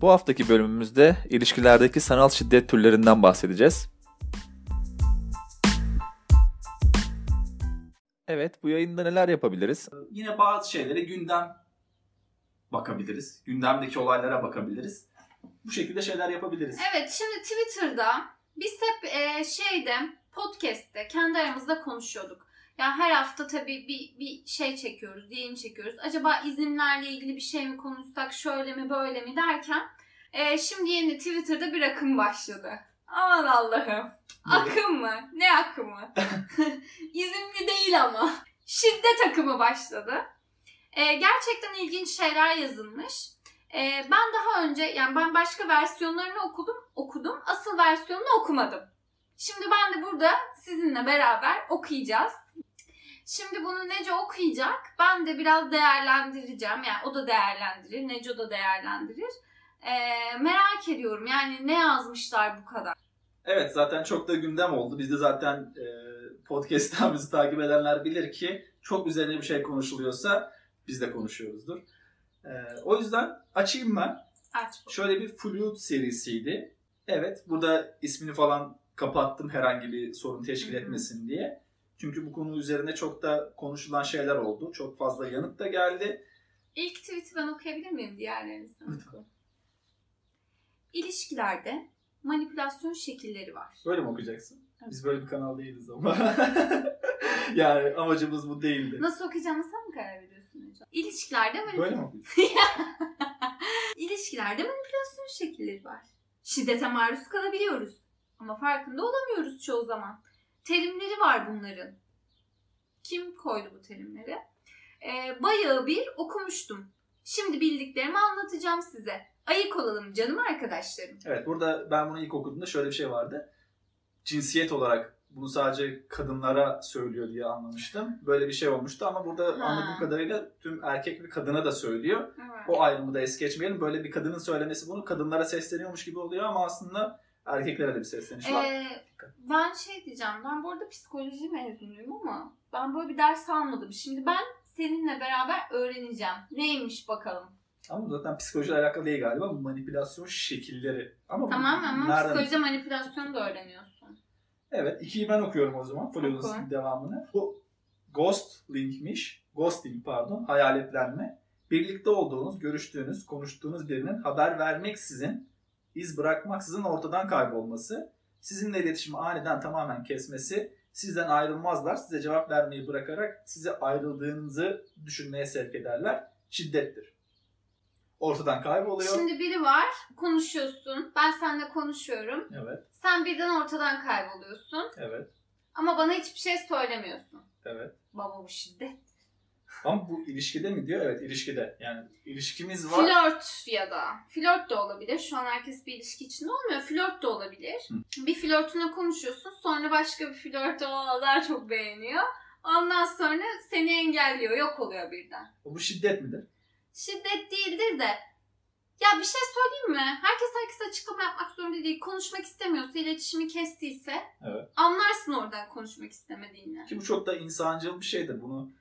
Bu haftaki bölümümüzde ilişkilerdeki sanal şiddet türlerinden bahsedeceğiz. Evet, bu yayında neler yapabiliriz? Yine bazı şeylere gündem bakabiliriz. Gündemdeki olaylara bakabiliriz. Bu şekilde şeyler yapabiliriz. Evet şimdi Twitter'da biz hep e, şeyde podcast'te kendi aramızda konuşuyorduk. Ya her hafta tabii bir, bir şey çekiyoruz, yayın çekiyoruz. Acaba izinlerle ilgili bir şey mi konuşsak, şöyle mi böyle mi derken e, şimdi yeni Twitter'da bir akım başladı. Aman Allah'ım. Akım mı? Ne akımı? İzinli değil ama. Şiddet akımı başladı. E, gerçekten ilginç şeyler yazılmış. E, ben daha önce yani ben başka versiyonlarını okudum, okudum. Asıl versiyonunu okumadım. Şimdi ben de burada sizinle beraber okuyacağız. Şimdi bunu Neco okuyacak. Ben de biraz değerlendireceğim. Yani o da değerlendirir, Neco da değerlendirir. E, merak ediyorum yani ne yazmışlar bu kadar. Evet zaten çok da gündem oldu. Biz de zaten e, podcast'tan bizi takip edenler bilir ki çok üzerine bir şey konuşuluyorsa biz de konuşuyoruzdur. E, o yüzden açayım ben. Aç bu. Şöyle bir Flute serisiydi. Evet burada ismini falan kapattım herhangi bir sorun teşkil etmesin diye. Çünkü bu konu üzerine çok da konuşulan şeyler oldu. Çok fazla yanıt da geldi. İlk tweet'i ben okuyabilir miyim diğerlerini. İlişkilerde manipülasyon şekilleri var. Böyle mi okuyacaksın? Evet. Biz böyle bir kanal değiliz ama. yani amacımız bu değildi. Nasıl okuyacağımı sen mi karar veriyorsun Neco? İlişkilerde Böyle manipülasyon... mi okuyacaksın? İlişkilerde manipülasyon şekilleri var. Şiddete maruz kalabiliyoruz. Ama farkında olamıyoruz çoğu zaman. Terimleri var bunların. Kim koydu bu terimleri? Ee, bayağı bir okumuştum. Şimdi bildiklerimi anlatacağım size. Ayık olalım canım arkadaşlarım. Evet burada ben bunu ilk okuduğumda şöyle bir şey vardı. Cinsiyet olarak bunu sadece kadınlara söylüyor diye anlamıştım. Böyle bir şey olmuştu ama burada Ha. anladığım kadarıyla tüm erkek ve kadına da söylüyor. Evet. O ayrımı da es geçmeyelim. Böyle bir kadının söylemesi bunu kadınlara sesleniyormuş gibi oluyor ama aslında erkeklere de bir sesleniş var. Ee, ben şey diyeceğim. Ben bu arada psikoloji mezunuyum ama ben böyle bir ders almadım. Şimdi ben seninle beraber öğreneceğim. Neymiş bakalım. Ama zaten psikolojiyle alakalı değil galiba. Manipülasyon şekilleri. Ama Tamam ama nereden- psikolojide manipülasyonu da öğreniyorsun. Evet. ikiyi ben okuyorum o zaman. Oku. Florence devamını. Bu ghost linkmiş. Ghosting pardon. Hayaletlenme. Birlikte olduğunuz, görüştüğünüz, konuştuğunuz birinin haber vermeksizin, iz bırakmaksızın ortadan kaybolması, sizinle iletişimi aniden tamamen kesmesi, sizden ayrılmazlar, size cevap vermeyi bırakarak size ayrıldığınızı düşünmeye sevk ederler. Şiddettir. Ortadan kayboluyor. Şimdi biri var, konuşuyorsun. Ben seninle konuşuyorum. Evet, Sen birden ortadan kayboluyorsun. evet, Ama bana hiçbir şey söylemiyorsun. evet. Baba bu şiddet. Ama bu ilişkide mi diyor? Evet ilişkide. Yani ilişkimiz var. Flört ya da. Flört de olabilir. Şu an herkes bir ilişki içinde olmuyor. Flört de olabilir. Bir flörtüne konuşuyorsun. Sonra başka bir flörtü o daha çok beğeniyor. Ondan sonra seni engelliyor. Yok oluyor birden. Bu şiddet midir? Şiddet değildir de. Ya bir şey söyleyeyim mi? Herkes herkese açıklama yapmak zorunda değil. Konuşmak istemiyorsa, iletişimi kestiyse Evet. anlarsın oradan konuşmak istemediğini. Ki bu çok da insancıl bir şeydir. Bunu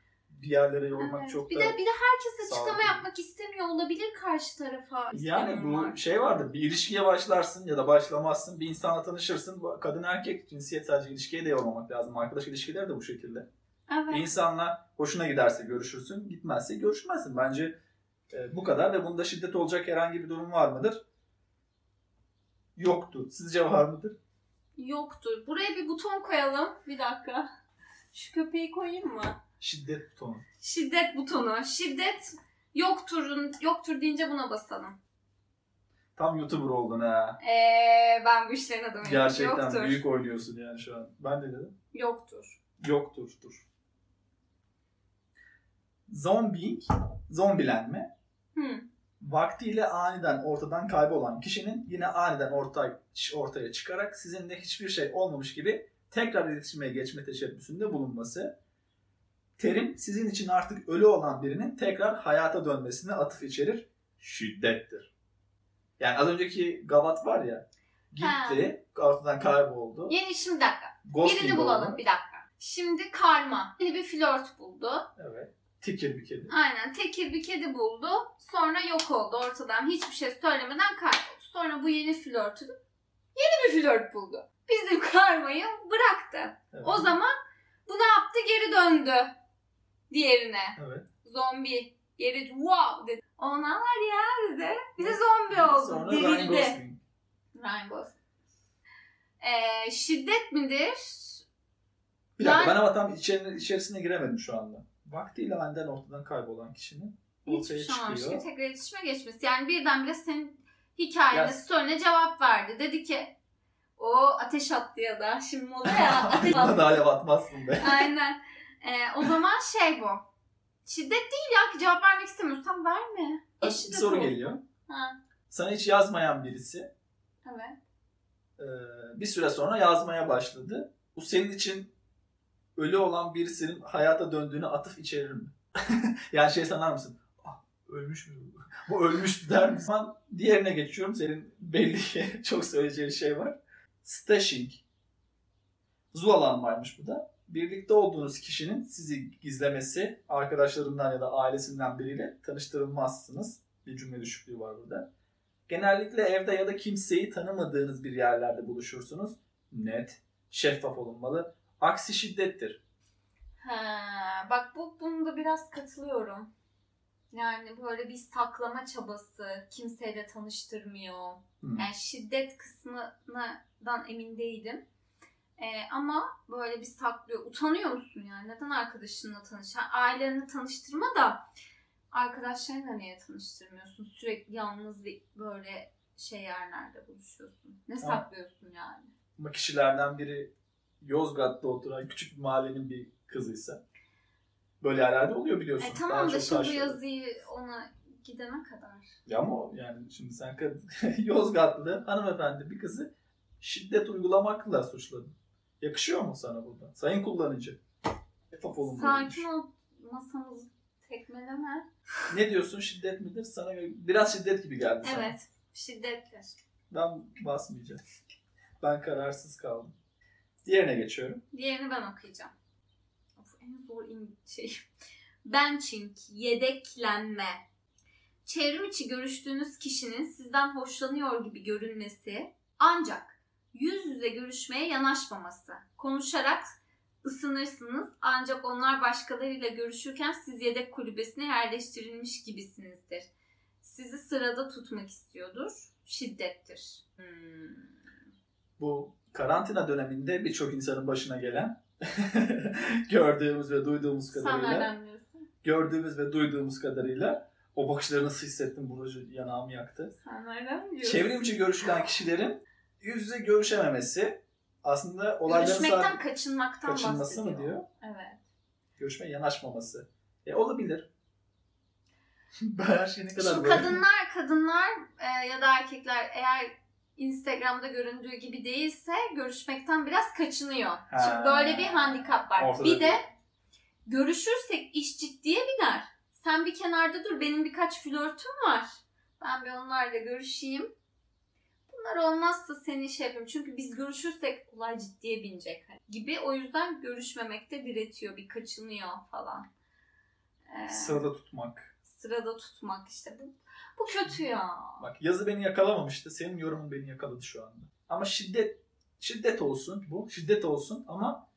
bir yerlere yormak Evet. çok bir da... de bir de herkes açıklama yapmak istemiyor olabilir karşı tarafa. Yani bu şey vardır. Bir ilişkiye başlarsın ya da başlamazsın. Bir insanla tanışırsın. Kadın erkek cinsiyet sadece ilişkiye de yormamak lazım. Arkadaş ilişkileri de bu şekilde. Evet. Bir insanla hoşuna giderse görüşürsün. Gitmezse görüşmezsin. Bence e, bu kadar ve bunda şiddet olacak herhangi bir durum var mıdır? Yoktur. Sizce var mıdır? Yoktur. Buraya bir buton koyalım. Bir dakika. Şu köpeği koyayım mı? Şiddet tonu. Şiddet butonu. Şiddet yokturun yoktur deyince buna basalım. Tam YouTuber oldun ha. Eee ben bu işlerin adamıyım. Gerçekten Yoktur. büyük oynuyorsun yani şu an. Ben de dedim. Yoktur. Yoktur. Dur. Zombing, zombilenme. Hı. Vaktiyle aniden ortadan kaybolan kişinin yine aniden ortaya, ortaya çıkarak sizinle hiçbir şey olmamış gibi tekrar iletişime geçme teşebbüsünde bulunması. Terim sizin için artık ölü olan birinin tekrar hayata dönmesine atıf içerir. Şiddettir. Yani az önceki Gavat var ya gitti, ortadan kayboldu. Yeni şimdi bir dakika. Ghosting Birini bulalım oldu. bir dakika. Şimdi karma. Yeni bir flört buldu. Evet. Tekir bir kedi. Aynen tekir bir kedi buldu. Sonra yok oldu ortadan. Hiçbir şey söylemeden kayboldu. Sonra bu yeni flörtü yeni bir flört buldu. Bizim karmayı bıraktı. Evet. O zaman bu ne yaptı? Geri döndü diğerine. Evet. Zombi. Geri wow dedi. Ona var ya dedi. Bir de zombi oldu. Sonra Ryan Dirildi. Gosling. Ryan Gosling. Ee, şiddet midir? Bir dakika Yani- ben ama tam içeri, içerisine giremedim şu anda. Vaktiyle benden ortadan kaybolan kişinin ortaya Hiçbir şey olmamış gibi tekrar iletişime geçmesi. Yani birdenbire senin hikayene, Ya- story'ne cevap verdi. Dedi ki o ateş attı ya da şimdi moda ya ateş attı. da alev atmazsın be. Aynen. Ee, o zaman şey bu. Şiddet değil ya ki cevap vermek istemiyorsan verme. bir soru olsun. geliyor. Ha, Sana hiç yazmayan birisi evet. e, bir süre sonra yazmaya başladı. Bu senin için ölü olan birisinin hayata döndüğünü atıf içerir mi? yani şey sanar mısın? Ah, ölmüş mü? bu? Bu ölmüş der misin? Ben diğerine geçiyorum. Senin belli ki çok söyleyeceğin şey var. Stashing. Zualanmaymış bu da. Birlikte olduğunuz kişinin sizi gizlemesi, arkadaşlarından ya da ailesinden biriyle tanıştırılmazsınız. Bir cümle düşüklüğü var burada. Genellikle evde ya da kimseyi tanımadığınız bir yerlerde buluşursunuz. Net, şeffaf olunmalı. Aksi şiddettir. Ha, bak bu bunda biraz katılıyorum. Yani böyle bir saklama çabası, kimseyle tanıştırmıyor. Hmm. Yani şiddet kısmından emin değilim. Ee, ama böyle bir saklıyor. Utanıyor musun yani? Neden arkadaşınla tanış? Ha, Aileni tanıştırma da arkadaşlarınla niye tanıştırmıyorsun? Sürekli yalnız bir böyle şey yerlerde buluşuyorsun. Ne saklıyorsun yani? Ama kişilerden biri Yozgat'ta oturan küçük bir mahallenin bir kızıysa böyle yerlerde oluyor biliyorsun. E tamam da şimdi bu yazıyı ona gidene kadar. Ya ama yani şimdi sen Yozgatlı hanımefendi bir kızı şiddet uygulamakla suçladın. Yakışıyor mu sana burada? Sayın kullanıcı. Şeffaf olun Sakin ol masamızı tekmeleme. Ne diyorsun şiddet midir? Sana biraz şiddet gibi geldi sana. Evet şiddettir. Ben basmayacağım. Ben kararsız kaldım. Diğerine geçiyorum. Diğerini ben okuyacağım. Of, en zor şey. Benching, yedeklenme. Çevrim içi görüştüğünüz kişinin sizden hoşlanıyor gibi görünmesi ancak yüz yüze görüşmeye yanaşmaması. Konuşarak ısınırsınız ancak onlar başkalarıyla görüşürken siz yedek kulübesine yerleştirilmiş gibisinizdir. Sizi sırada tutmak istiyordur. Şiddettir. Hmm. Bu karantina döneminde birçok insanın başına gelen gördüğümüz ve duyduğumuz kadarıyla gördüğümüz ve duyduğumuz kadarıyla o bakışları nasıl hissettim burası yanağımı yaktı. Sen nereden biliyorsun? Çevrimçi görüşülen kişilerin yüz yüze görüşememesi aslında olayların Görüşmekten sadece kaçınmaktan kaçınması bahsediyor. mı diyor? Evet. Görüşmeye yanaşmaması. E olabilir. ben her şey ne kadar Şu böyle- kadınlar kadınlar e, ya da erkekler eğer Instagram'da göründüğü gibi değilse görüşmekten biraz kaçınıyor. Ha. Şimdi böyle bir handikap var. Ortada bir de görüşürsek iş ciddiye biner. Sen bir kenarda dur benim birkaç flörtüm var. Ben bir onlarla görüşeyim. Bunlar olmazsa seni şey yapayım. Çünkü biz görüşürsek olay ciddiye binecek hani gibi. O yüzden görüşmemekte diretiyor. Bir kaçınıyor falan. Ee, Sırada tutmak. sırada tutmak işte bu. Bu kötü ya. Bak yazı beni yakalamamıştı. Senin yorumun beni yakaladı şu anda. Ama şiddet şiddet olsun bu. Şiddet olsun ama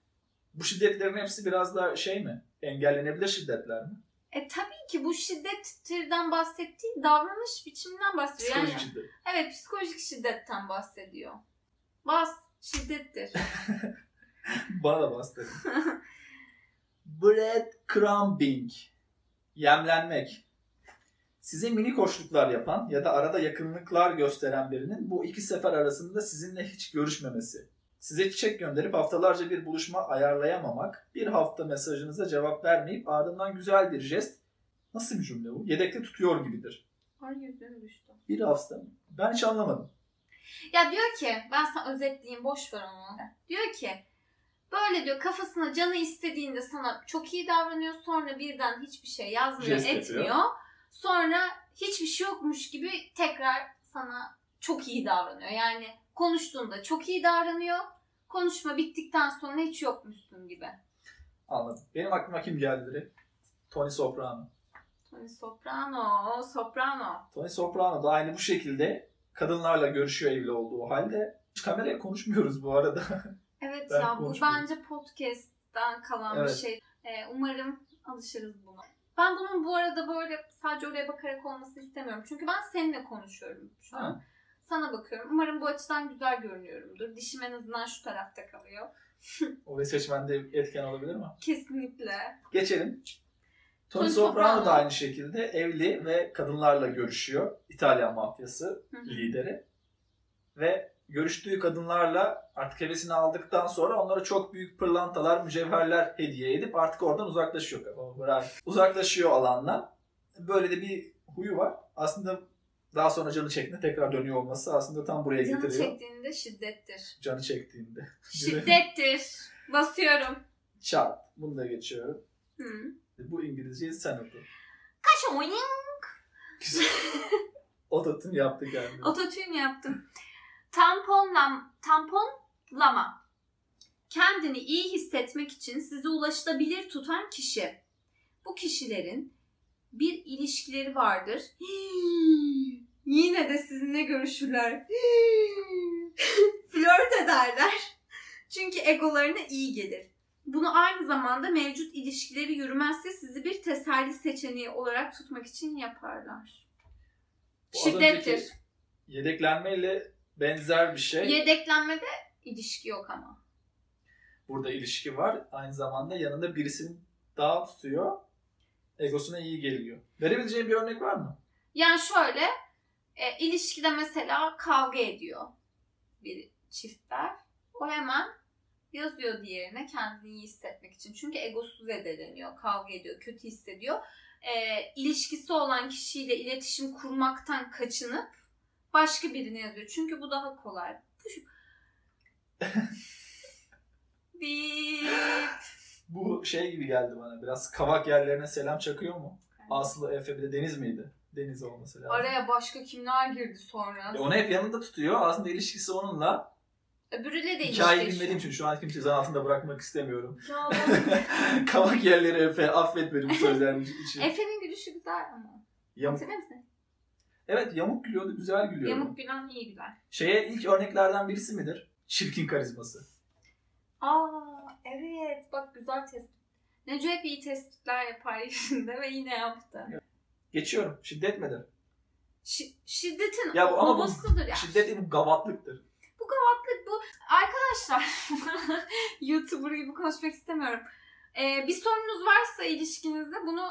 bu şiddetlerin hepsi biraz daha şey mi? Engellenebilir şiddetler mi? E tabii ki bu şiddet türden bahsettiği davranış biçiminden bahsediyor. Psikolojik Yani, şiddet. evet psikolojik şiddetten bahsediyor. Bas şiddettir. Bana da bastırın. Breadcrumbing. Yemlenmek. Size mini koşluklar yapan ya da arada yakınlıklar gösteren birinin bu iki sefer arasında sizinle hiç görüşmemesi. Size çiçek gönderip haftalarca bir buluşma ayarlayamamak, bir hafta mesajınıza cevap vermeyip ardından güzel bir jest, nasıl bir cümle bu? Yedekte tutuyor gibidir. Ay yüzüm düştü. Bir hafta mı? Ben hiç anlamadım. Ya diyor ki ben sana özetleyeyim boş ver onu. Diyor ki böyle diyor kafasına canı istediğinde sana çok iyi davranıyor sonra birden hiçbir şey yazmıyor Jest etmiyor. Sonra hiçbir şey yokmuş gibi tekrar sana çok iyi davranıyor. Yani konuştuğunda çok iyi davranıyor. Konuşma bittikten sonra hiç yokmuşsun gibi. Anladım. Benim aklıma kim geldi direkt? Tony Soprano. Tony Soprano, Soprano. Tony Soprano da aynı bu şekilde kadınlarla görüşüyor evli olduğu halde. Hiç kameraya konuşmuyoruz bu arada. Evet Ben ya bu bence podcast'ten kalan bir Evet. şey. Ee, umarım alışırız buna. Ben bunun bu arada böyle sadece oraya bakarak olmasını istemiyorum. Çünkü ben seninle konuşuyorum şu an. Ha. Sana bakıyorum. Umarım bu açıdan güzel görünüyorumdur. Dişim en azından şu tarafta kalıyor. O ve seçmende etken olabilir mi? Kesinlikle. Geçelim. Tony, Soprano, da aynı şekilde evli ve kadınlarla görüşüyor. İtalyan mafyası lideri. Ve görüştüğü kadınlarla artık hevesini aldıktan sonra onlara çok büyük pırlantalar, mücevherler hediye edip artık oradan uzaklaşıyor. Bırak. Uzaklaşıyor alandan. Böyle de bir huyu var. Aslında daha sonra canı çektiğinde tekrar dönüyor olması aslında tam buraya Canı getiriyor. çektiğinde şiddettir. Canı çektiğinde. Şiddettir. Basıyorum. Çat. Bunu da geçiyorum. Hı. Bu İngilizceyi sen oku. Kaşoyin. Güzel. Ototun yaptı kendini. Ototune yaptım. Tamponlam, tamponlama. Kendini iyi hissetmek için sizi ulaşılabilir tutan kişi. Bu kişilerin bir ilişkileri vardır. Hii, Yine de sizinle görüşürler. Flört ederler. Çünkü egolarına iyi gelir. Bunu aynı zamanda mevcut ilişkileri yürümezse sizi bir teselli seçeneği olarak tutmak için yaparlar. Bu az Şiddettir. önceki Yedeklenmeyle benzer bir şey. Yedeklenmede ilişki yok ama. Burada ilişki var. Aynı zamanda yanında birisini daha tutuyor. Egosuna iyi geliyor. Verebileceğin bir örnek var mı? Yani şöyle e, ilişkide mesela kavga ediyor bir çiftler. O hemen yazıyor diğerine kendini iyi hissetmek için. Çünkü egosuz edeleniyor, kavga ediyor, kötü hissediyor. E, ilişkisi olan kişiyle iletişim kurmaktan kaçınıp başka birine yazıyor. Çünkü bu daha kolay. Bip. Bu şey gibi geldi bana. Biraz kavak yerlerine selam çakıyor mu? Aslı Efe bir de Deniz miydi? Deniz olması lazım. Araya başka kimler girdi sonra? E, onu hep yanında tutuyor. Aslında ilişkisi onunla. Öbürüyle de Hikayeyi ilişki bilmediğim için şu an kimseyi zan altında bırakmak istemiyorum. Ya ben- kavak yerleri Efe. Affet beni bu sözler için. Efe'nin gülüşü güzel ama. Yamuk. Hatırlıyor musun? Evet yamuk gülüyordu. Güzel gülüyordu. Yamuk gülen iyi güler. Şeye ilk örneklerden birisi midir? Çirkin karizması. Aa evet bak güzel tespit. Neco hep iyi tespitler yapar yerinde ve yine yaptı. Geçiyorum. Şiddet midir? Şi- şiddetin Ya bu- ama bu babasıdır ya. Şiddet bu gavatlıktır. Bu gavatlık bu. Arkadaşlar YouTuber gibi konuşmak istemiyorum. Ee, bir sorunuz varsa ilişkinizde bunu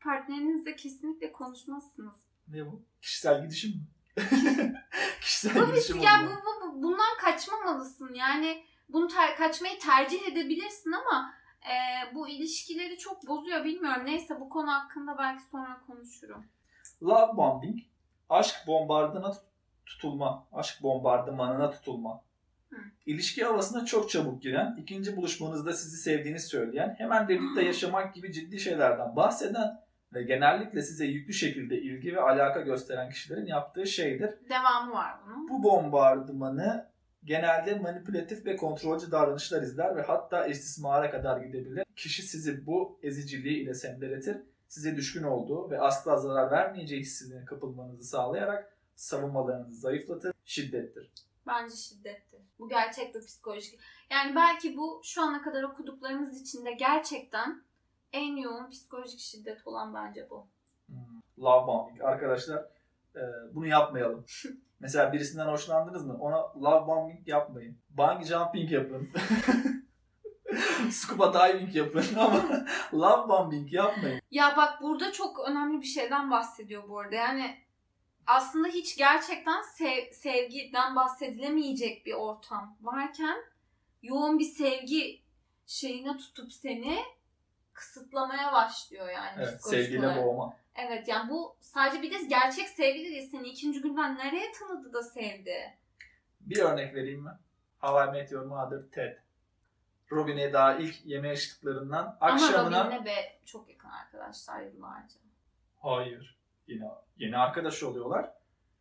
partnerinizle kesinlikle konuşmazsınız. Ne bu? Kişisel gidişim mi? Kişisel Tabii gidişim ya bu, bu, bu- bundan kaçmamalısın. Yani bunu ter- kaçmayı tercih edebilirsin ama e, bu ilişkileri çok bozuyor bilmiyorum. Neyse bu konu hakkında belki sonra konuşurum. Love bombing, aşk bombardına tut- tutulma, aşk bombardımanına tutulma. Hı. İlişki havasına çok çabuk giren, ikinci buluşmanızda sizi sevdiğini söyleyen, hemen birlikte yaşamak gibi ciddi şeylerden bahseden ve genellikle size yüklü şekilde ilgi ve alaka gösteren kişilerin yaptığı şeydir. Devamı var bunun. Bu bombardımanı genelde manipülatif ve kontrolcü davranışlar izler ve hatta istismara kadar gidebilir. Kişi sizi bu eziciliği ile sembeletir, size düşkün olduğu ve asla zarar vermeyeceği hissine kapılmanızı sağlayarak savunmalarınızı zayıflatır, şiddettir. Bence şiddettir. Bu gerçek bir psikolojik. Yani belki bu şu ana kadar okuduklarımız içinde gerçekten en yoğun psikolojik şiddet olan bence bu. Hmm. Love bombing. Arkadaşlar e, bunu yapmayalım. Mesela birisinden hoşlandınız mı? Ona love bombing yapmayın. Bungee jumping yapın. Scuba diving yapın ama love bombing yapmayın. Ya bak burada çok önemli bir şeyden bahsediyor bu arada. Yani aslında hiç gerçekten sev- sevgiden bahsedilemeyecek bir ortam varken yoğun bir sevgi şeyine tutup seni kısıtlamaya başlıyor yani Evet, sevgiyle boğma. Evet yani bu sadece bir de gerçek sevgi de değil. Seni ikinci günden nereye tanıdı da sevdi? Bir örnek vereyim mi? How I Met Your Mother, Ted. Robin'e daha ilk yemeğe çıktıklarından Ama akşamına... Robin'le be çok yakın arkadaşlar yıllarca. Hayır. Yine yeni arkadaş oluyorlar.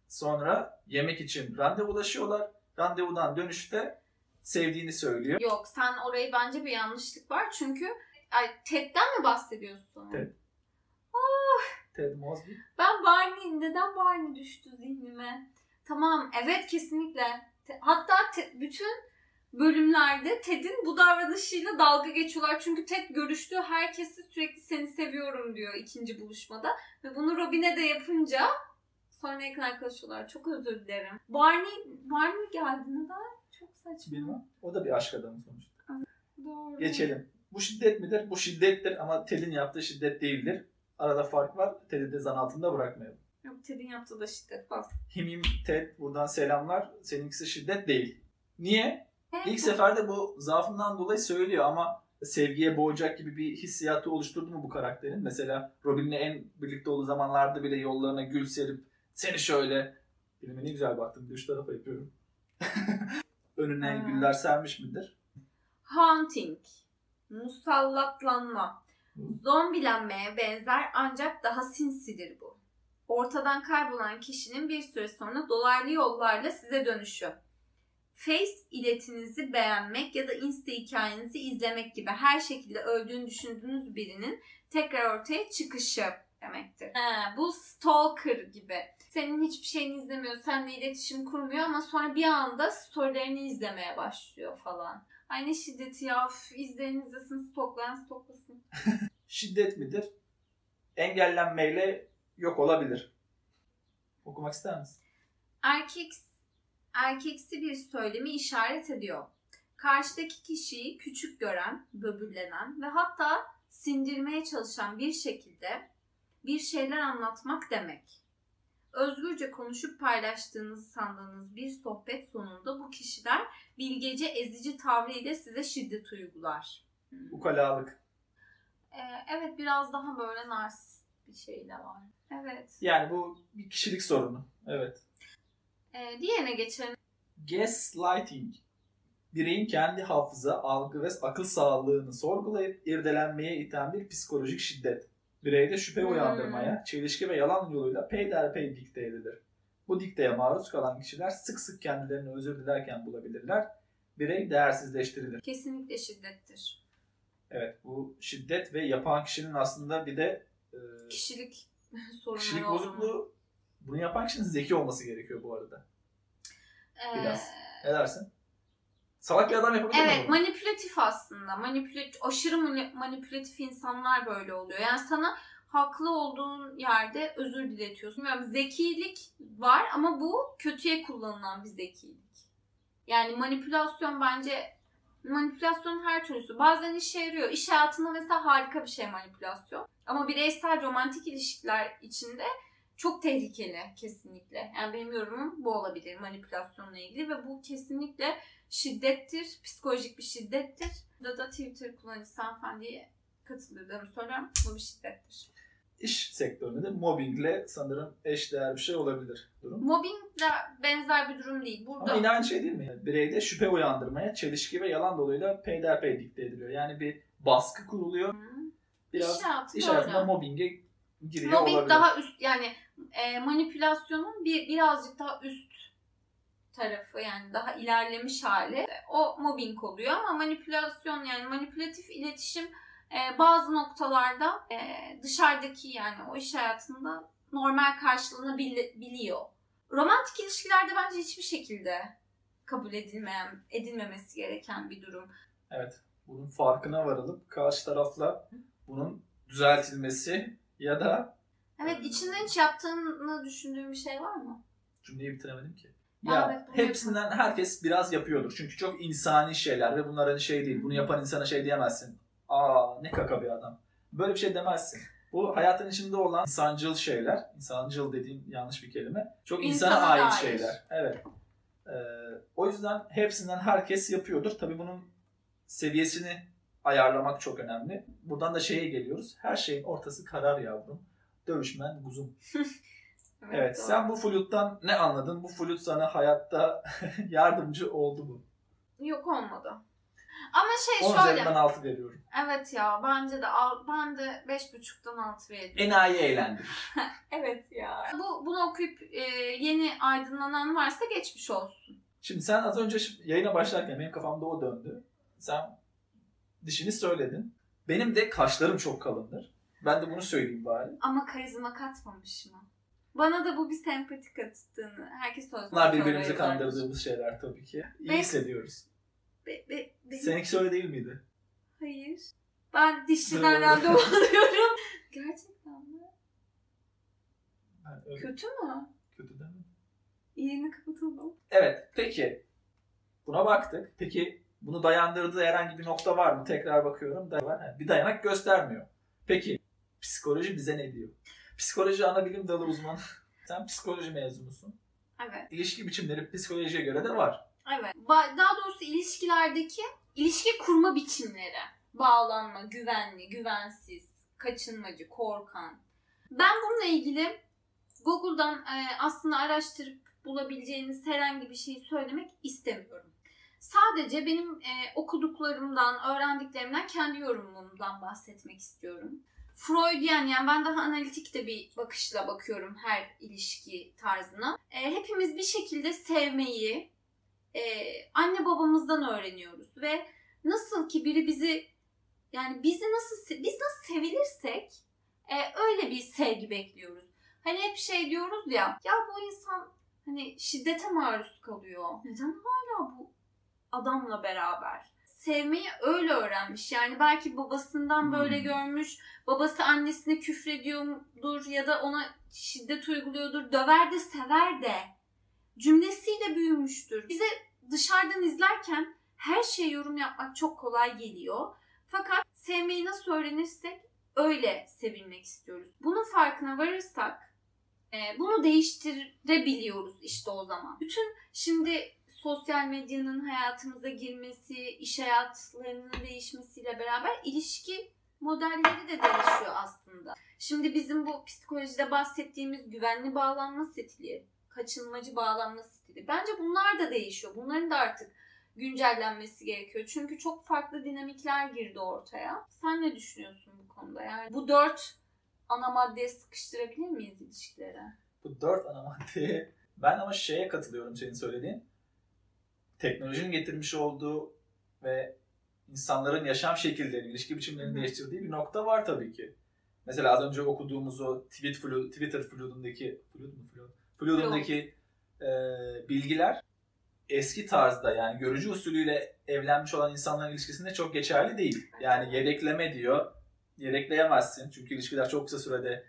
Sonra yemek için randevulaşıyorlar. Randevudan dönüşte sevdiğini söylüyor. Yok sen orayı bence bir yanlışlık var çünkü Ay Ted'den mi bahsediyorsun? Ted. Ted Mosby. Ben Barney, neden Barney düştü zihnime? Tamam, evet kesinlikle. Hatta te- bütün bölümlerde Ted'in bu davranışıyla dalga geçiyorlar. Çünkü Ted görüştüğü herkesi sürekli seni seviyorum diyor ikinci buluşmada. Ve bunu Robin'e de yapınca sonra yakın arkadaşlar. Çok özür dilerim. Barney, Barney geldi neden? Çok saçma. Bilmem. O da bir aşk adamı sonuçta. Doğru. Geçelim. Bu şiddet midir? Bu şiddettir ama Ted'in yaptığı şiddet değildir. Arada fark var. Ted'i de zan altında bırakmayalım. Yok Ted'in yaptığı da şiddet bas. Himim Ted buradan selamlar. Seninkisi şiddet değil. Niye? İlk seferde bu zaafından dolayı söylüyor ama sevgiye boğacak gibi bir hissiyatı oluşturdu mu bu karakterin? Mesela Robin'le en birlikte olduğu zamanlarda bile yollarına gül serip seni şöyle filme ne güzel baktım. Üç tarafa yapıyorum. Önüne Ha. güller sermiş midir? Haunting, musallatlanma, zombilenmeye benzer ancak daha sinsidir bu. Ortadan kaybolan kişinin bir süre sonra dolaylı yollarla size dönüşü. Face iletinizi beğenmek ya da Insta hikayenizi izlemek gibi her şekilde öldüğünü düşündüğünüz birinin tekrar ortaya çıkışı demektir. He, bu stalker gibi. Senin hiçbir şeyini izlemiyor, seninle iletişim kurmuyor ama sonra bir anda storylerini izlemeye başlıyor falan. Ay ne şiddeti ya. Üf, izleyen izlesin, stoklayan stoklasın. Şiddet midir? Engellenmeyle yok olabilir. Okumak ister misin? Erkek, erkeksi bir söylemi işaret ediyor. Karşıdaki kişiyi küçük gören, böbürlenen ve hatta sindirmeye çalışan bir şekilde bir şeyler anlatmak demek. Özgürce konuşup paylaştığınız sandığınız bir sohbet sonunda bu kişiler bilgece ezici tavrıyla size şiddet uygular. Hmm. Ukalalık. Ee, evet biraz daha böyle narsist bir şey de var. Evet. Yani bu bir kişilik sorunu. Evet. Ee, diğerine geçelim. Gaslighting. Bireyin kendi hafıza, algı ve akıl sağlığını sorgulayıp irdelenmeye iten bir psikolojik şiddet. Bireyde şüphe Hmm. uyandırmaya, çelişki ve yalan yoluyla peyderpey dikte edilir. Bu dikteye maruz kalan kişiler sık sık kendilerini özür dilerken bulabilirler. Birey değersizleştirilir. Kesinlikle şiddettir. Evet bu şiddet ve yapan kişinin aslında bir de e, Kişilik sorunları kişilik bozukluğu bunu yapan kişinin zeki olması gerekiyor bu arada. Ee, biraz. Ne dersin? Salak bir adam yapabilir mi Evet manipülatif aslında. Manipülatif, aşırı mani- manipülatif insanlar böyle oluyor. Yani sana haklı olduğun yerde özür diletiyorsun. Yani zekilik var ama bu kötüye kullanılan bir zekilik. Yani manipülasyon bence manipülasyonun her türlüsü. Bazen işe yarıyor. İş hayatında mesela harika bir şey manipülasyon. Ama bireysel romantik ilişkiler içinde çok tehlikeli kesinlikle. Yani benim yorumum bu olabilir manipülasyonla ilgili ve bu kesinlikle şiddettir, psikolojik bir şiddettir. Burada da Twitter kullanıcısı hanımefendiye katılıyorum söylüyorum. Bu bir şiddettir. İş sektöründe de mobbingle sanırım eşdeğer bir şey olabilir durum. Mobbingle benzer bir durum değil. Burada Ama yine aynı şey değil mi? Yani bireyde şüphe uyandırmaya, çelişki ve yalan doluyla peyderpey dikte ediliyor. Yani bir baskı kuruluyor. Hı. Biraz iş iş hayatında mobbinge giriyor Mobbing olabilir. daha üst yani e, manipülasyonun bir birazcık daha üst tarafı yani daha ilerlemiş hali o mobbing oluyor ama manipülasyon yani manipülatif iletişim e, bazı noktalarda e, dışarıdaki yani o iş hayatında normal karşılanabiliyor. Romantik ilişkilerde bence hiçbir şekilde kabul edilmeyen edilmemesi gereken bir durum. Evet. Bunun farkına varılıp karşı tarafla bunun düzeltilmesi ya da Evet içinden hiç yaptığını düşündüğün bir şey var mı? cümleyi bitiremedim ki. Ya evet, hepsinden herkes biraz yapıyordur. Çünkü çok insani şeyler ve bunlar hani şey değil. Bunu yapan insana şey diyemezsin. Aa ne kaka bir adam. Böyle bir şey demezsin. Bu hayatın içinde olan insancıl şeyler. İnsancıl dediğim yanlış bir kelime. Çok insana, İnsana ait dair. şeyler. Evet. Ee, o yüzden hepsinden herkes yapıyordur. Tabii bunun seviyesini ayarlamak çok önemli. Buradan da şeye geliyoruz. Her şeyin ortası karar yavrum. Dövüşmen kuzum. Evet, doğru. sen bu flütten ne anladın? Bu flüt sana hayatta yardımcı oldu mu? Yok olmadı. Ama şey 10 şöyle. üzerinden 6 veriyorum. Evet ya bence de al, ben de beş buçuktan altı veriyorum. Enayi eğlendim. Evet ya. Bu bunu okuyup e, yeni aydınlanan varsa geçmiş olsun. Şimdi sen az önce yayına başlarken benim kafamda o döndü. Sen dişini söyledin. Benim de kaşlarım çok kalındır. Ben de bunu söyleyeyim bari. Ama karizma katmamış mı? Bana da bu bir sempati kattığını herkes sözünü Bunlar birbirimizi kandırdığımız şeyler tabii ki. İyi Ve- hissediyoruz. Be, be, benim- Seninki öyle değil miydi? Hayır. Ben dişçiden randevu alıyorum. Gerçekten mi? Ben öyle Kötü mü? kötü demedim. Yerini kapatalım. Evet, peki. Buna baktık. Peki bunu dayandırdığı herhangi bir nokta var mı? Tekrar bakıyorum. Da var. Ha, Bir dayanak göstermiyor. Peki psikoloji bize ne diyor? Psikoloji ana bilim dalı uzmanı. Sen psikoloji mezunusun. Evet. İlişki biçimleri psikolojiye göre de var. Evet. Daha doğrusu ilişkilerdeki ilişki kurma biçimleri. Bağlanma, güvenli, güvensiz, kaçınmacı, korkan. Ben bununla ilgili Google'dan e, aslında araştırıp bulabileceğiniz herhangi bir şeyi söylemek istemiyorum. Sadece benim e, okuduklarımdan, öğrendiklerimden, kendi yorumumdan bahsetmek istiyorum. Freudian yani ben daha analitik de bir bakışla bakıyorum her ilişki tarzına. E, hepimiz bir şekilde sevmeyi, e, anne babamızdan öğreniyoruz ve nasıl ki biri bizi yani bizi nasıl biz nasıl sevilirsek e, öyle bir sevgi bekliyoruz. Hani hep şey diyoruz ya ya bu insan hani şiddete maruz kalıyor. Neden hala bu adamla beraber? Sevmeyi öyle öğrenmiş. Yani belki babasından böyle Hmm. görmüş. Babası annesine küfrediyordur ya da ona şiddet uyguluyordur. Döver de sever de cümlesiyle büyümüştür. Bize dışarıdan izlerken her şeye yorum yapmak çok kolay geliyor. Fakat sevmeyi nasıl öğrenirsek öyle sevilmek istiyoruz. Bunun farkına varırsak e, bunu değiştirebiliyoruz işte o zaman. Bütün şimdi sosyal medyanın hayatımıza girmesi, iş hayatlarının değişmesiyle beraber ilişki modelleri de değişiyor aslında. Şimdi bizim bu psikolojide bahsettiğimiz güvenli bağlanma stili, kaçınmacı bağlanma stili. Bence bunlar da değişiyor. Bunların da artık güncellenmesi gerekiyor. Çünkü çok farklı dinamikler girdi ortaya. Sen ne düşünüyorsun bu konuda? Yani bu dört ana maddeye sıkıştırabilir miyiz ilişkilere? Bu dört ana maddeye ben ama şeye katılıyorum senin söylediğin. Teknolojinin getirmiş olduğu ve insanların yaşam şekillerini, ilişki biçimlerini Hı değiştirdiği bir nokta var tabii ki. Mesela az önce okuduğumuz o tweet flu, Twitter floodundaki flood mu flood? Floodundaki e, bilgiler eski tarzda yani görücü usulüyle evlenmiş olan insanların ilişkisinde çok geçerli değil. Yani yedekleme diyor. Yedekleyemezsin çünkü ilişkiler çok kısa sürede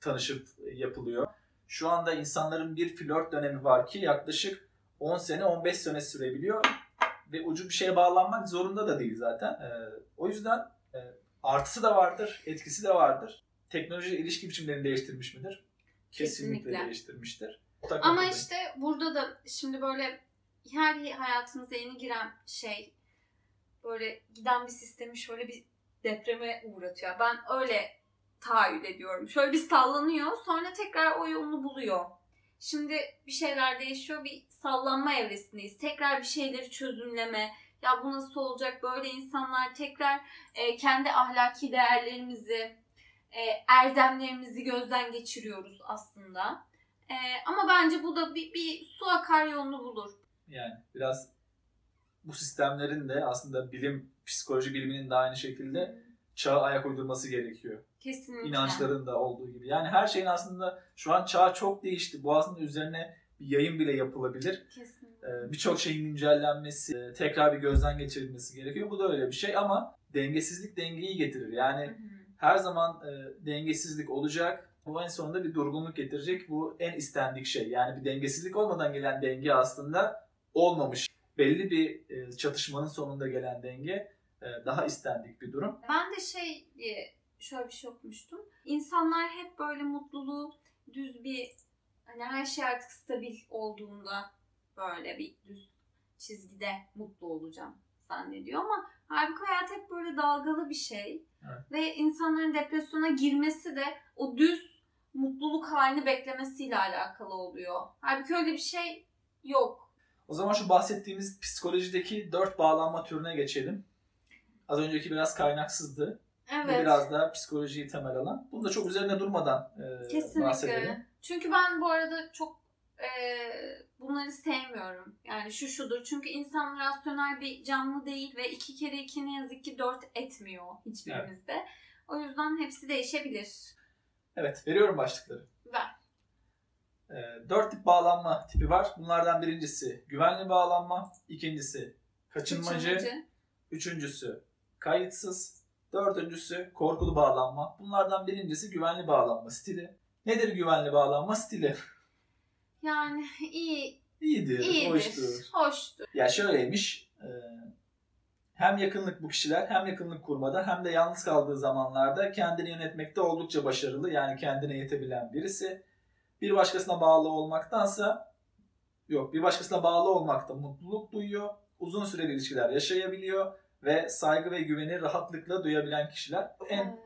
tanışıp yapılıyor. Şu anda insanların bir flört dönemi var ki yaklaşık 10 sene 15 sene sürebiliyor ve ucu bir şeye bağlanmak zorunda da değil zaten. Ee, o yüzden e, artısı da vardır, etkisi de vardır. Teknoloji ilişki biçimlerini değiştirmiş midir? Kesinlikle, Kesinlikle. değiştirmiştir. Ortak Ama noktadayım. işte burada da şimdi böyle her hayatımıza yeni giren şey böyle giden bir sistemi şöyle bir depreme uğratıyor. Ben öyle tahayyül ediyorum. Şöyle bir sallanıyor sonra tekrar o yolunu buluyor. Şimdi bir şeyler değişiyor bir sallanma evresindeyiz. Tekrar bir şeyleri çözümleme. Ya bu nasıl olacak? Böyle insanlar tekrar e, kendi ahlaki değerlerimizi, e, erdemlerimizi gözden geçiriyoruz aslında. Ee, ama bence bu da bir, bir su akar yolunu bulur. Yani biraz bu sistemlerin de aslında bilim, psikoloji biliminin de aynı şekilde çağa ayak uydurması gerekiyor. Kesinlikle. İnançların da olduğu gibi. Yani her şeyin aslında şu an çağ çok değişti. Bu aslında üzerine bir yayın bile yapılabilir. Kesinlikle. Ee, Birçok şeyin güncellenmesi, e, tekrar bir gözden geçirilmesi gerekiyor. Bu da öyle bir şey ama dengesizlik dengeyi getirir. Yani Hı hı. her zaman e, dengesizlik olacak. Bu en sonunda bir durgunluk getirecek. Bu en istendik şey. Yani bir dengesizlik olmadan gelen denge aslında olmamış. Belli bir e, çatışmanın sonunda gelen denge daha istendik bir durum. Ben de şey diye şöyle bir şey okumuştum. İnsanlar hep böyle mutluluğu düz bir hani her şey artık stabil olduğunda böyle bir düz çizgide mutlu olacağım zannediyor ama halbuki hayat hep böyle dalgalı bir şey. Evet. Ve insanların depresyona girmesi de o düz mutluluk halini beklemesiyle alakalı oluyor. Halbuki öyle bir şey yok. O zaman şu bahsettiğimiz psikolojideki dört bağlanma türüne geçelim. Az önceki biraz kaynaksızdı. Evet. biraz daha psikolojiyi temel alan. Bunu da çok üzerine durmadan e, bahsedelim. Çünkü ben bu arada çok e, bunları sevmiyorum. Yani şu şudur. Çünkü insan rasyonel bir canlı değil ve iki kere iki ne yazık ki dört etmiyor hiçbirimizde. O yüzden hepsi değişebilir. Evet, veriyorum başlıkları. Ver. Ee, dört tip bağlanma tipi var. Bunlardan birincisi güvenli bağlanma, ikincisi kaçınmacı, Kaçınmacı. üçüncüsü kayıtsız, dördüncüsü korkulu bağlanma. Bunlardan birincisi güvenli bağlanma stili. Nedir güvenli bağlanma stili? Yani iyi, İyidir, iyidir. hoştur. Hoştur. Ya şöyleymiş, e, hem yakınlık bu kişiler hem yakınlık kurmada hem de yalnız kaldığı zamanlarda kendini yönetmekte oldukça başarılı. Yani kendine yetebilen birisi. Bir başkasına bağlı olmaktansa yok bir başkasına bağlı olmakta mutluluk duyuyor. Uzun süreli ilişkiler yaşayabiliyor ve saygı ve güveni rahatlıkla duyabilen kişiler. En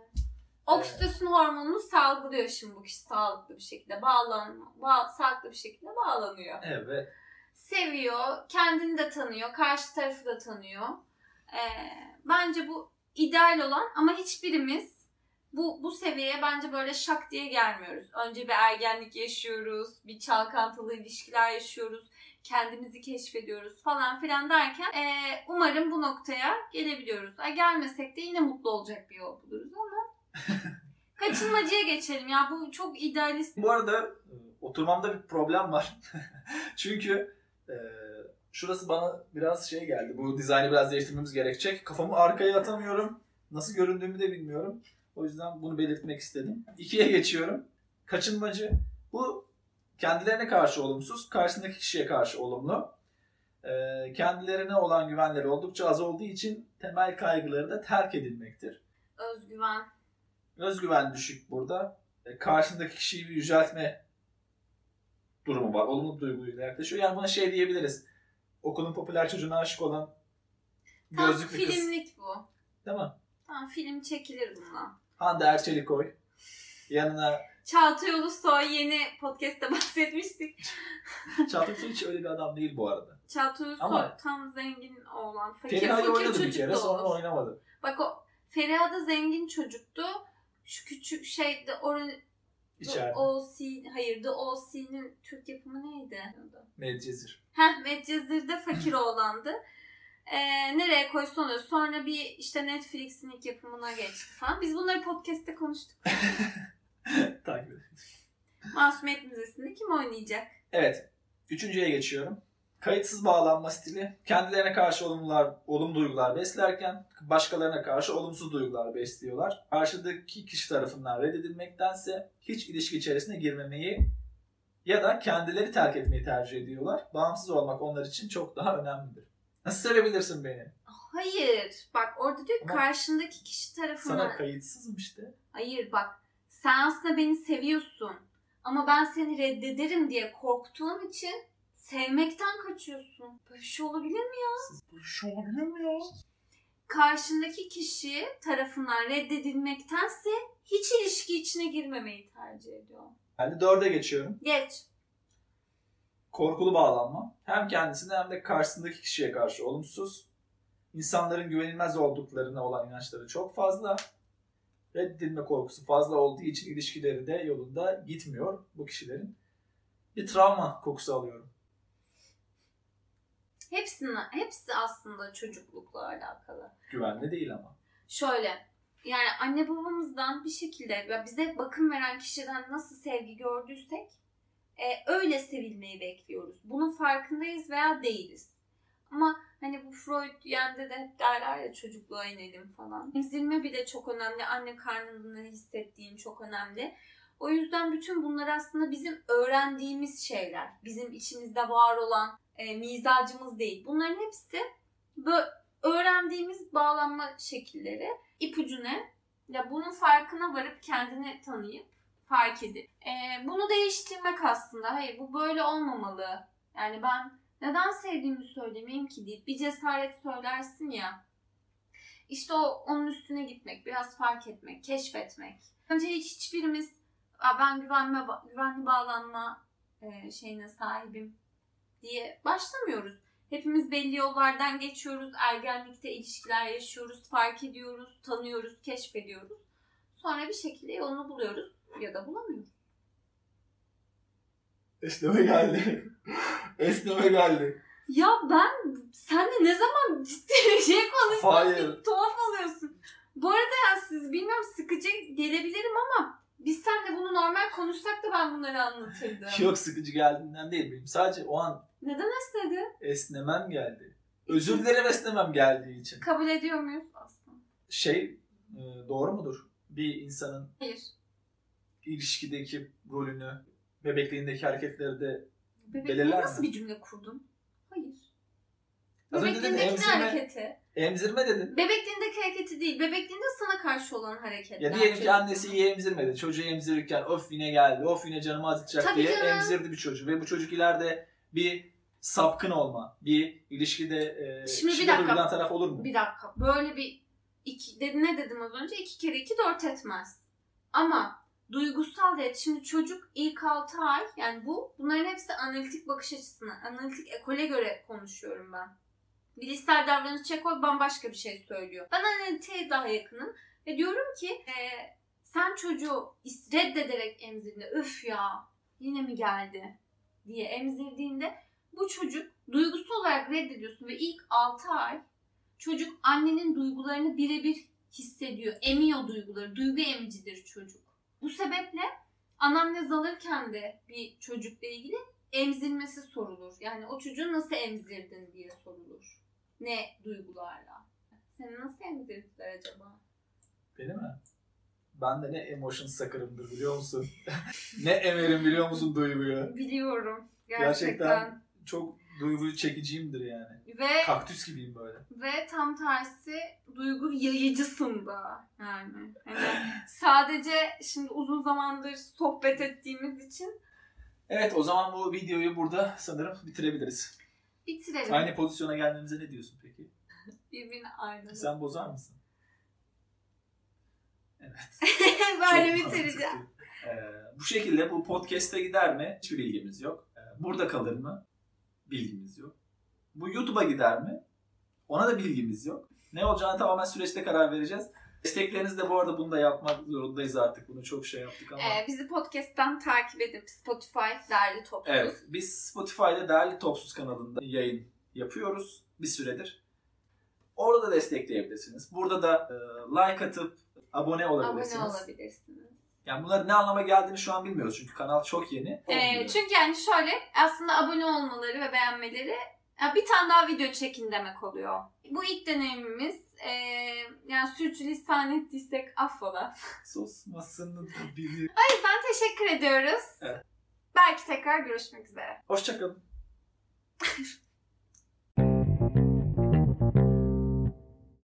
Oksitosin hormonunu salgılıyor şimdi bu kişi sağlıklı bir şekilde. Bağlan, bağ, sağlıklı bir şekilde bağlanıyor. evet seviyor, kendini de tanıyor, karşı tarafı da tanıyor. Ee, bence bu ideal olan ama hiçbirimiz bu bu seviyeye bence böyle şak diye gelmiyoruz. Önce bir ergenlik yaşıyoruz, bir çalkantılı ilişkiler yaşıyoruz, kendimizi keşfediyoruz falan filan derken ee, umarım bu noktaya gelebiliyoruz. Ay, gelmesek de yine mutlu olacak bir yol buluruz ama kaçınmacıya geçelim ya bu çok idealist. Bu arada e, oturmamda bir problem var. Çünkü e, şurası bana biraz şey geldi. Bu dizaynı biraz değiştirmemiz gerekecek. Kafamı arkaya atamıyorum. Nasıl göründüğümü de bilmiyorum. O yüzden bunu belirtmek istedim. İkiye geçiyorum. Kaçınmacı. Bu kendilerine karşı olumsuz, karşısındaki kişiye karşı olumlu. E, kendilerine olan güvenleri oldukça az olduğu için temel kaygıları da terk edilmektir. Özgüven. Özgüven düşük burada. E, karşındaki kişiyi bir yüceltme durumu var. Olumlu duyguyla yaklaşıyor. Yani buna şey diyebiliriz. Okulun popüler çocuğuna aşık olan Tam gözlüklü kız. filmlik bu. Değil mi? Tamam film çekilir bundan. Hande Erçelikoy. Yanına Çağatay Ulusoy yeni podcast'te bahsetmiştik. Çağatay Ulusoy hiç öyle bir adam değil bu arada. Çağatay Ulusoy Ama- tam zengin oğlan. Fakir, Feriha'yı fakir oynadı bir çocuk kere da sonra oynamadı. Bak o Feriha da zengin çocuktu. Şu küçük şeyde oranı İçeride. The O.C. Hayır The O.C.'nin Türk yapımı neydi? Medcezir. Heh Medcezir'de fakir oğlandı. Ee, nereye koysa oluyor. Sonra bir işte Netflix'in ilk yapımına geçti falan. Biz bunları podcast'te konuştuk. Takip edin. Masumiyet Müzesi'nde kim oynayacak? Evet. Üçüncüye geçiyorum. Kayıtsız bağlanma stili. Kendilerine karşı olumlular, olumlu duygular beslerken başkalarına karşı olumsuz duygular besliyorlar. Karşıdaki kişi tarafından reddedilmektense hiç ilişki içerisine girmemeyi ya da kendileri terk etmeyi tercih ediyorlar. Bağımsız olmak onlar için çok daha önemlidir. Nasıl sevebilirsin beni? Hayır. Bak orada diyor Ama karşındaki kişi tarafından... Sana kayıtsızım işte. Hayır bak sen aslında beni seviyorsun ama ben seni reddederim diye korktuğun için sevmekten kaçıyorsun. Böyle bir şey olabilir mi ya? Bu şu olabilir mi ya? Karşındaki kişi tarafından reddedilmektense hiç ilişki içine girmemeyi tercih ediyor. Ben de dörde geçiyorum. Geç. korkulu bağlanma hem kendisine hem de karşısındaki kişiye karşı olumsuz. İnsanların güvenilmez olduklarına olan inançları çok fazla. Reddedilme korkusu fazla olduğu için ilişkileri de yolunda gitmiyor bu kişilerin. Bir travma kokusu alıyorum. Hepsini, hepsi aslında çocuklukla alakalı. Güvenli değil ama. Şöyle yani anne babamızdan bir şekilde ya bize bakım veren kişiden nasıl sevgi gördüysek e, öyle sevilmeyi bekliyoruz. Bunun farkındayız veya değiliz. Ama hani bu Freud yende de hep derler ya çocukluğa inelim falan. Emzirme bile çok önemli. Anne karnında ne hissettiğin çok önemli. O yüzden bütün bunlar aslında bizim öğrendiğimiz şeyler. Bizim içimizde var olan e, mizacımız değil. Bunların hepsi böyle öğrendiğimiz bağlanma şekilleri. İpucu ne? Ya bunun farkına varıp kendini tanıyıp fark edip e, bunu değiştirmek aslında. Hayır bu böyle olmamalı. Yani ben neden sevdiğimi söylemeyeyim ki deyip bir cesaret söylersin ya. İşte o onun üstüne gitmek, biraz fark etmek, keşfetmek. Bence hiç hiçbirimiz "Aa, ben güvenme güvenli bağlanma e, şeyine sahibim diye başlamıyoruz. Hepimiz belli yollardan geçiyoruz. Ergenlikte ilişkiler yaşıyoruz, fark ediyoruz, tanıyoruz, keşfediyoruz. Sonra bir şekilde yolunu buluyoruz ya da bulamıyoruz. Esneme geldi. Esneme geldi. Ya ben senle ne zaman ciddi bir şey konuşsam Hayır. bir tuhaf oluyorsun. Bu arada ya siz bilmiyorum sıkıcı gelebilirim ama biz seninle bunu normal konuşsak da ben bunları anlatırdım. Yok sıkıcı geldiğinden değil benim. Sadece o an Neden esnedi? esnemem geldi. Özür dilerim esnemem geldiği için. Kabul ediyor muyuz aslında? Şey e, doğru mudur? Bir insanın Hayır. ilişkideki rolünü, bebekliğindeki hareketleri de Bebekliğe Belirler nasıl mi? bir cümle kurdun? Hayır. Az önce dedin, Bebekliğindeki ne emzirme- hareketi? emzirme dedin. Bebekliğindeki hareketi değil. Bebekliğinde sana karşı olan hareketler. Ya diyelim ki annesi iyi emzirmedi. Çocuğu emzirirken of yine geldi, of yine canımı acıtacak Tabii diye canım. emzirdi bir çocuğu. Ve bu çocuk ileride bir sapkın olma, bir ilişkide e, Şimdi bir dakika. taraf olur mu? Bir dakika. Böyle bir iki, dedi, ne dedim az önce? İki kere iki dört etmez. Ama duygusal değil. Şimdi çocuk ilk 6 ay yani bu bunların hepsi analitik bakış açısına, analitik ekole göre konuşuyorum ben. Bilişsel davranış ekol bambaşka bir şey söylüyor. Ben analitiğe daha yakınım ve diyorum ki e, sen çocuğu reddederek emzirdiğinde öf ya yine mi geldi diye emzirdiğinde bu çocuk duygusal olarak reddediyorsun ve ilk 6 ay çocuk annenin duygularını birebir hissediyor. Emiyor duyguları. Duygu emicidir çocuk. Bu sebeple anamnez alırken de bir çocukla ilgili emzirmesi sorulur. Yani o çocuğu nasıl emzirdin diye sorulur. Ne duygularla? Seni nasıl emzirdiler acaba? Beni mi? Ben de ne emotion sakırımdır biliyor musun? ne emerim biliyor musun duyguyu? Biliyorum. Gerçekten. Gerçekten. Çok duyguyu çekiciyimdir yani. Ve Kaktüs gibiyim böyle. Ve tam tersi duygu yayıcısın da yani. Hani sadece şimdi uzun zamandır sohbet ettiğimiz için Evet o zaman bu videoyu burada sanırım bitirebiliriz. bitirelim. Aynı pozisyona gelmemize ne diyorsun peki? Birbirine aynı. Sen bozar mısın? Evet. Böyle bitireceğim. Ee, bu şekilde bu podcast'e gider mi? Hiçbir bilgimiz yok. Ee, burada kalır mı? Bilgimiz yok. Bu YouTube'a gider mi? Ona da bilgimiz yok. Ne olacağını tamamen süreçte karar vereceğiz. Destekleriniz de bu arada bunu da yapmak zorundayız artık. Bunu çok şey yaptık ama. Ee, bizi podcast'ten takip edip Spotify derli topsuz. Evet. Biz Spotify'da Değerli Topsuz kanalında yayın yapıyoruz bir süredir. Orada da destekleyebilirsiniz. Burada da e, like atıp abone olabilirsiniz. Abone olabilirsiniz. Yani bunların ne anlama geldiğini şu an bilmiyoruz çünkü kanal çok yeni. Ee, çünkü yani şöyle aslında abone olmaları ve beğenmeleri ya bir tane daha video çekin demek oluyor. Bu ilk deneyimimiz. Ee, yani sürçülisan ettiysek affola. Susmasını bilir. O yüzden teşekkür ediyoruz. Evet. Belki tekrar görüşmek üzere. Hoşçakalın.